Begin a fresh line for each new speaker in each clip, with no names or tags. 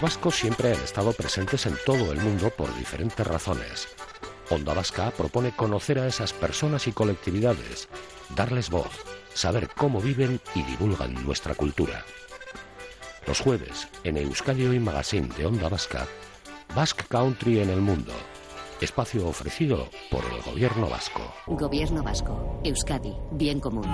Los vascos siempre han estado presentes en todo el mundo por diferentes razones. Onda Vasca propone conocer a esas personas y colectividades, darles voz, saber cómo viven y divulgan nuestra cultura. Los jueves, en Euskadi y Magazine de Onda Vasca, Basque Country en el Mundo. Espacio ofrecido por el Gobierno Vasco.
Gobierno Vasco. Euskadi. Bien común.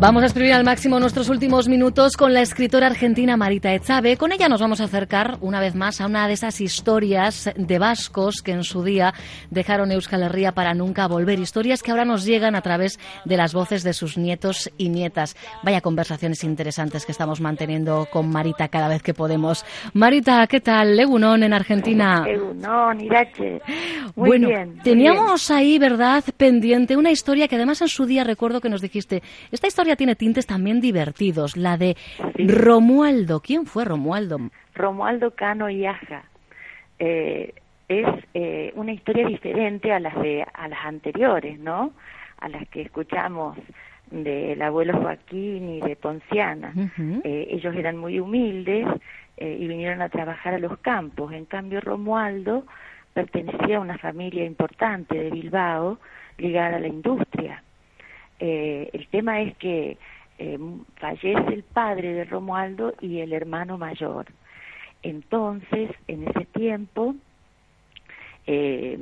Vamos a escribir al máximo nuestros últimos minutos con la escritora argentina Marita Echabe. Con ella nos vamos a acercar una vez más a una de esas historias de vascos que en su día dejaron Euskal Herria para nunca volver. Historias que ahora nos llegan a través de las voces de sus nietos y nietas. Vaya conversaciones interesantes que estamos manteniendo con Marita cada vez que podemos. Marita, ¿qué tal? Legunón en Argentina.
Legunón, Irache. Muy
bueno,
bien.
teníamos ahí, ¿verdad?, pendiente una historia que además en su día recuerdo que nos dijiste, esta historia tiene tintes también divertidos, la de Romualdo. ¿Quién fue Romualdo?
Romualdo Cano y Aja. Eh, es eh, una historia diferente a las de a las anteriores, ¿no? A las que escuchamos del abuelo Joaquín y de Ponciana. Eh, ellos eran muy humildes eh, y vinieron a trabajar a los campos. En cambio, Romualdo pertenecía a una familia importante de Bilbao ligada a la industria. Eh, el tema es que eh, fallece el padre de Romualdo y el hermano mayor. Entonces, en ese tiempo, eh,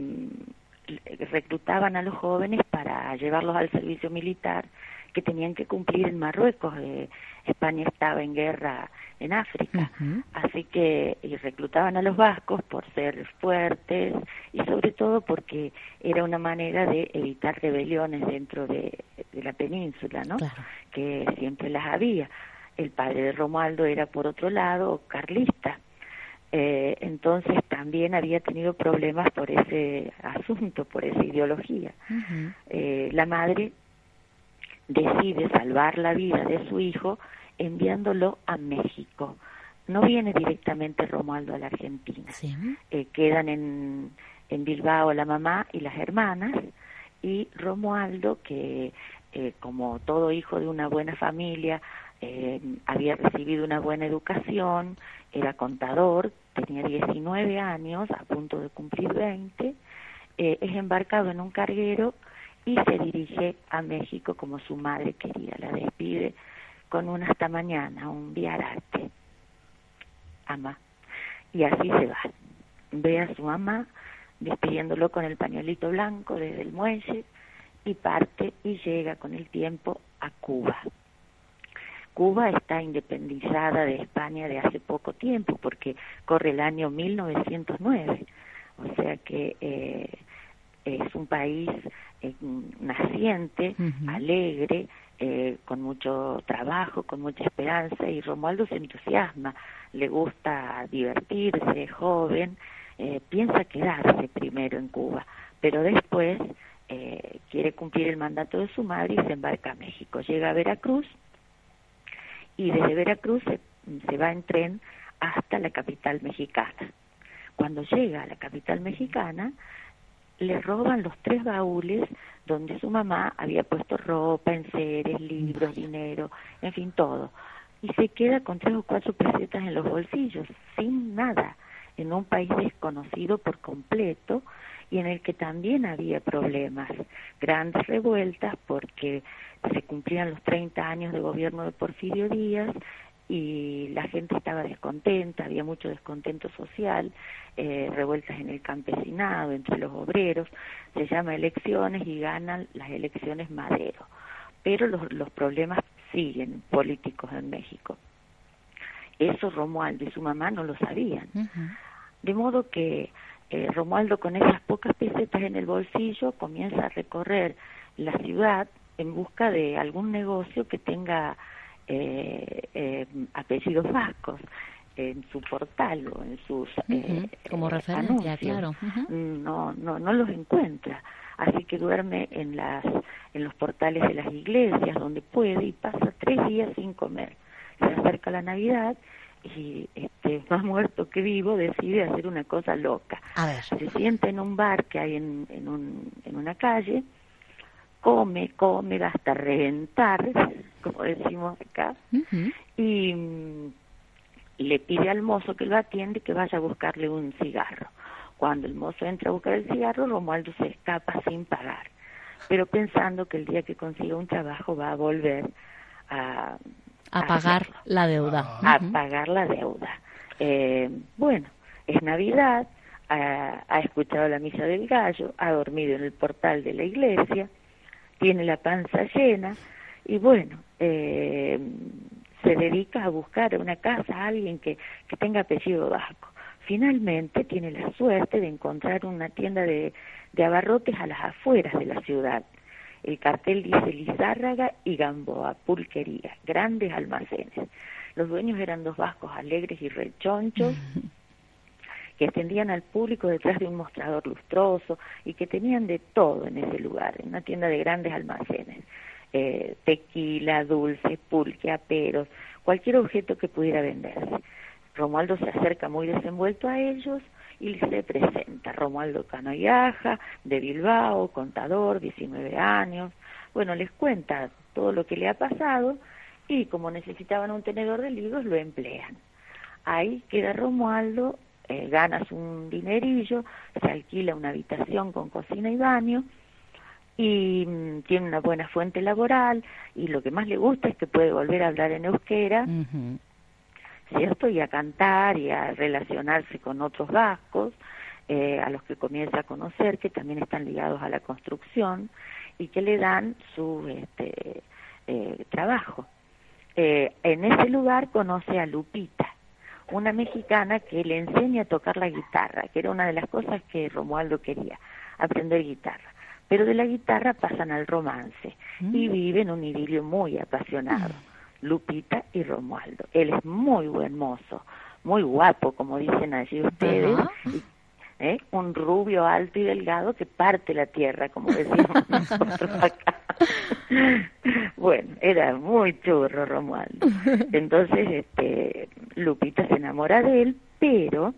reclutaban a los jóvenes para llevarlos al servicio militar que tenían que cumplir en Marruecos. Eh, España estaba en guerra en África, así que y reclutaban a los vascos por ser fuertes y sobre todo porque era una manera de evitar rebeliones dentro de, de la península, ¿no?
Claro.
Que siempre las había. El padre de Romualdo era por otro lado carlista. Eh, entonces también había tenido problemas por ese asunto, por esa ideología. Eh, la madre decide salvar la vida de su hijo enviándolo a México. No viene directamente Romualdo a la Argentina.
Sí.
Eh, quedan en, en Bilbao la mamá y las hermanas y Romualdo, que eh, como todo hijo de una buena familia, eh, había recibido una buena educación, era contador, tenía 19 años, a punto de cumplir 20, eh, es embarcado en un carguero y se dirige a México como su madre quería. La despide con un hasta mañana, un viarate. Ama. Y así se va. Ve a su mamá despidiéndolo con el pañuelito blanco desde el muelle y parte y llega con el tiempo a Cuba. Cuba está independizada de España de hace poco tiempo porque corre el año 1909, o sea que eh, es un país eh, naciente, alegre, eh, con mucho trabajo, con mucha esperanza y Romualdo se entusiasma, le gusta divertirse, joven, eh, piensa quedarse primero en Cuba, pero después eh, quiere cumplir el mandato de su madre y se embarca a México. Llega a Veracruz y desde Veracruz se, se va en tren hasta la capital mexicana. Cuando llega a la capital mexicana, le roban los tres baúles donde su mamá había puesto ropa, enseres, libros, dinero, en fin, todo. Y se queda con tres o cuatro pesetas en los bolsillos, sin nada, en un país desconocido por completo y en el que también había problemas, grandes revueltas porque se cumplían los 30 años de gobierno de Porfirio Díaz y la gente estaba descontenta, había mucho descontento social, eh, revueltas en el campesinado, entre los obreros, se llama elecciones y ganan las elecciones Madero. Pero los, los problemas siguen políticos en México. Eso Romualdo y su mamá no lo sabían. De modo que eh, Romualdo con esas pocas pesetas en el bolsillo comienza a recorrer la ciudad en busca de algún negocio que tenga eh, eh, apellidos vascos en su portal o en sus eh,
Ujú. Como
eh,
referencia,
anuncios.
claro.
No no no los encuentra así que duerme en las en los portales de las iglesias donde puede y pasa tres días sin comer se acerca la navidad y este más muerto que vivo decide hacer una cosa loca
A ver.
se sienta en un bar que hay en, en, un, en una calle, come, come hasta reventar como decimos acá, y mm, le pide al mozo que lo atiende que vaya a buscarle un cigarro. Cuando el mozo entra a buscar el cigarro, Romualdo se escapa sin pagar, pero pensando que el día que consiga un trabajo va a volver a...
A, pagar la deuda.
A pagar la deuda. Eh, bueno, es Navidad, ha, escuchado la misa del gallo, ha dormido en el portal de la iglesia, tiene la panza llena y bueno, eh, se dedica a buscar una casa a alguien que, que tenga apellido vasco. Finalmente tiene la suerte de encontrar una tienda de, de abarrotes a las afueras de la ciudad. El cartel dice Lizárraga y Gamboa, pulquería, grandes almacenes. Los dueños eran dos vascos alegres y rechonchos que atendían al público detrás de un mostrador lustroso y que tenían de todo en ese lugar, en una tienda de grandes almacenes. Eh, tequila, dulces, pulque, aperos, cualquier objeto que pudiera venderse. Romualdo se acerca muy desenvuelto a ellos y se presenta. Romualdo Canoyaja, de Bilbao, contador, 19 años. Bueno, les cuenta todo lo que le ha pasado y como necesitaban un tenedor de libros, lo emplean. Ahí queda Romualdo eh, ganas un dinerillo, se alquila una habitación con cocina y baño y mm, tiene una buena fuente laboral y lo que más le gusta es que puede volver a hablar en euskera, ¿cierto? Y a cantar y a relacionarse con otros vascos, eh, a los que comienza a conocer, que también están ligados a la construcción y que le dan su este, eh, trabajo. en ese lugar conoce a Lupita, una mexicana que le enseña a tocar la guitarra, que era una de las cosas que Romualdo quería, aprender guitarra. Pero de la guitarra pasan al romance y mm. viven un idilio muy apasionado. Lupita y Romualdo. Él es muy buen mozo, muy guapo, como dicen allí ustedes, ¿eh? un rubio alto y delgado que parte la tierra, como decimos nosotros acá. bueno, era muy churro Romualdo. Entonces, este, Lupita se enamora de él, pero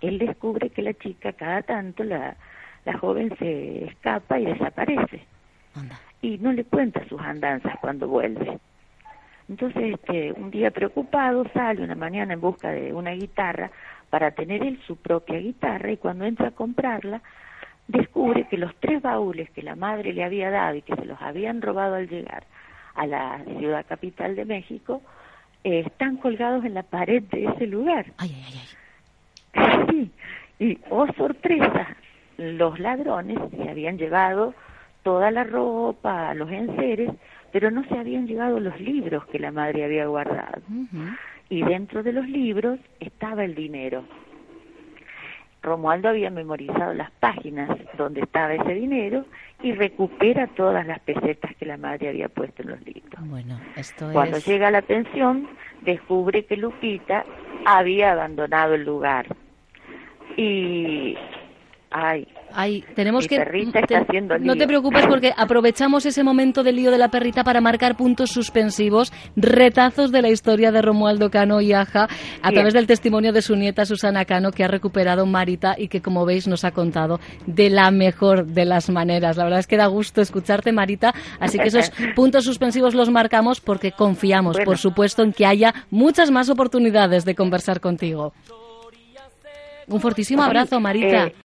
él descubre que la chica cada tanto, la, la joven se escapa y desaparece. Y no le cuenta sus andanzas cuando vuelve. Entonces, este, un día preocupado, sale una mañana en busca de una guitarra para tener él su propia guitarra y cuando entra a comprarla, descubre que los tres baúles que la madre le había dado y que se los habían robado al llegar a la ciudad capital de México, eh, están colgados en la pared de ese lugar.
Ay, ay, ay.
Sí, y oh sorpresa, los ladrones se habían llevado toda la ropa, los enseres, pero no se habían llevado los libros que la madre había guardado. Y dentro de los libros estaba el dinero. Romualdo había memorizado las páginas donde estaba ese dinero y recupera todas las pesetas que la madre había puesto en los libros.
Bueno, esto
Cuando llega a la pensión, descubre que Lupita había abandonado el lugar. Y Ay,
Ay, tenemos que.
Perrita está haciendo
No te preocupes porque aprovechamos ese momento del lío de la perrita para marcar puntos suspensivos, retazos de la historia de Romualdo Cano y Aja a través del testimonio de su nieta Susana Cano que ha recuperado Marita y que como veis nos ha contado de la mejor de las maneras. La verdad es que da gusto escucharte Marita, así que esos puntos suspensivos los marcamos porque confiamos, por supuesto, en que haya muchas más oportunidades de conversar contigo. Un fortísimo abrazo, Marita.
Eh,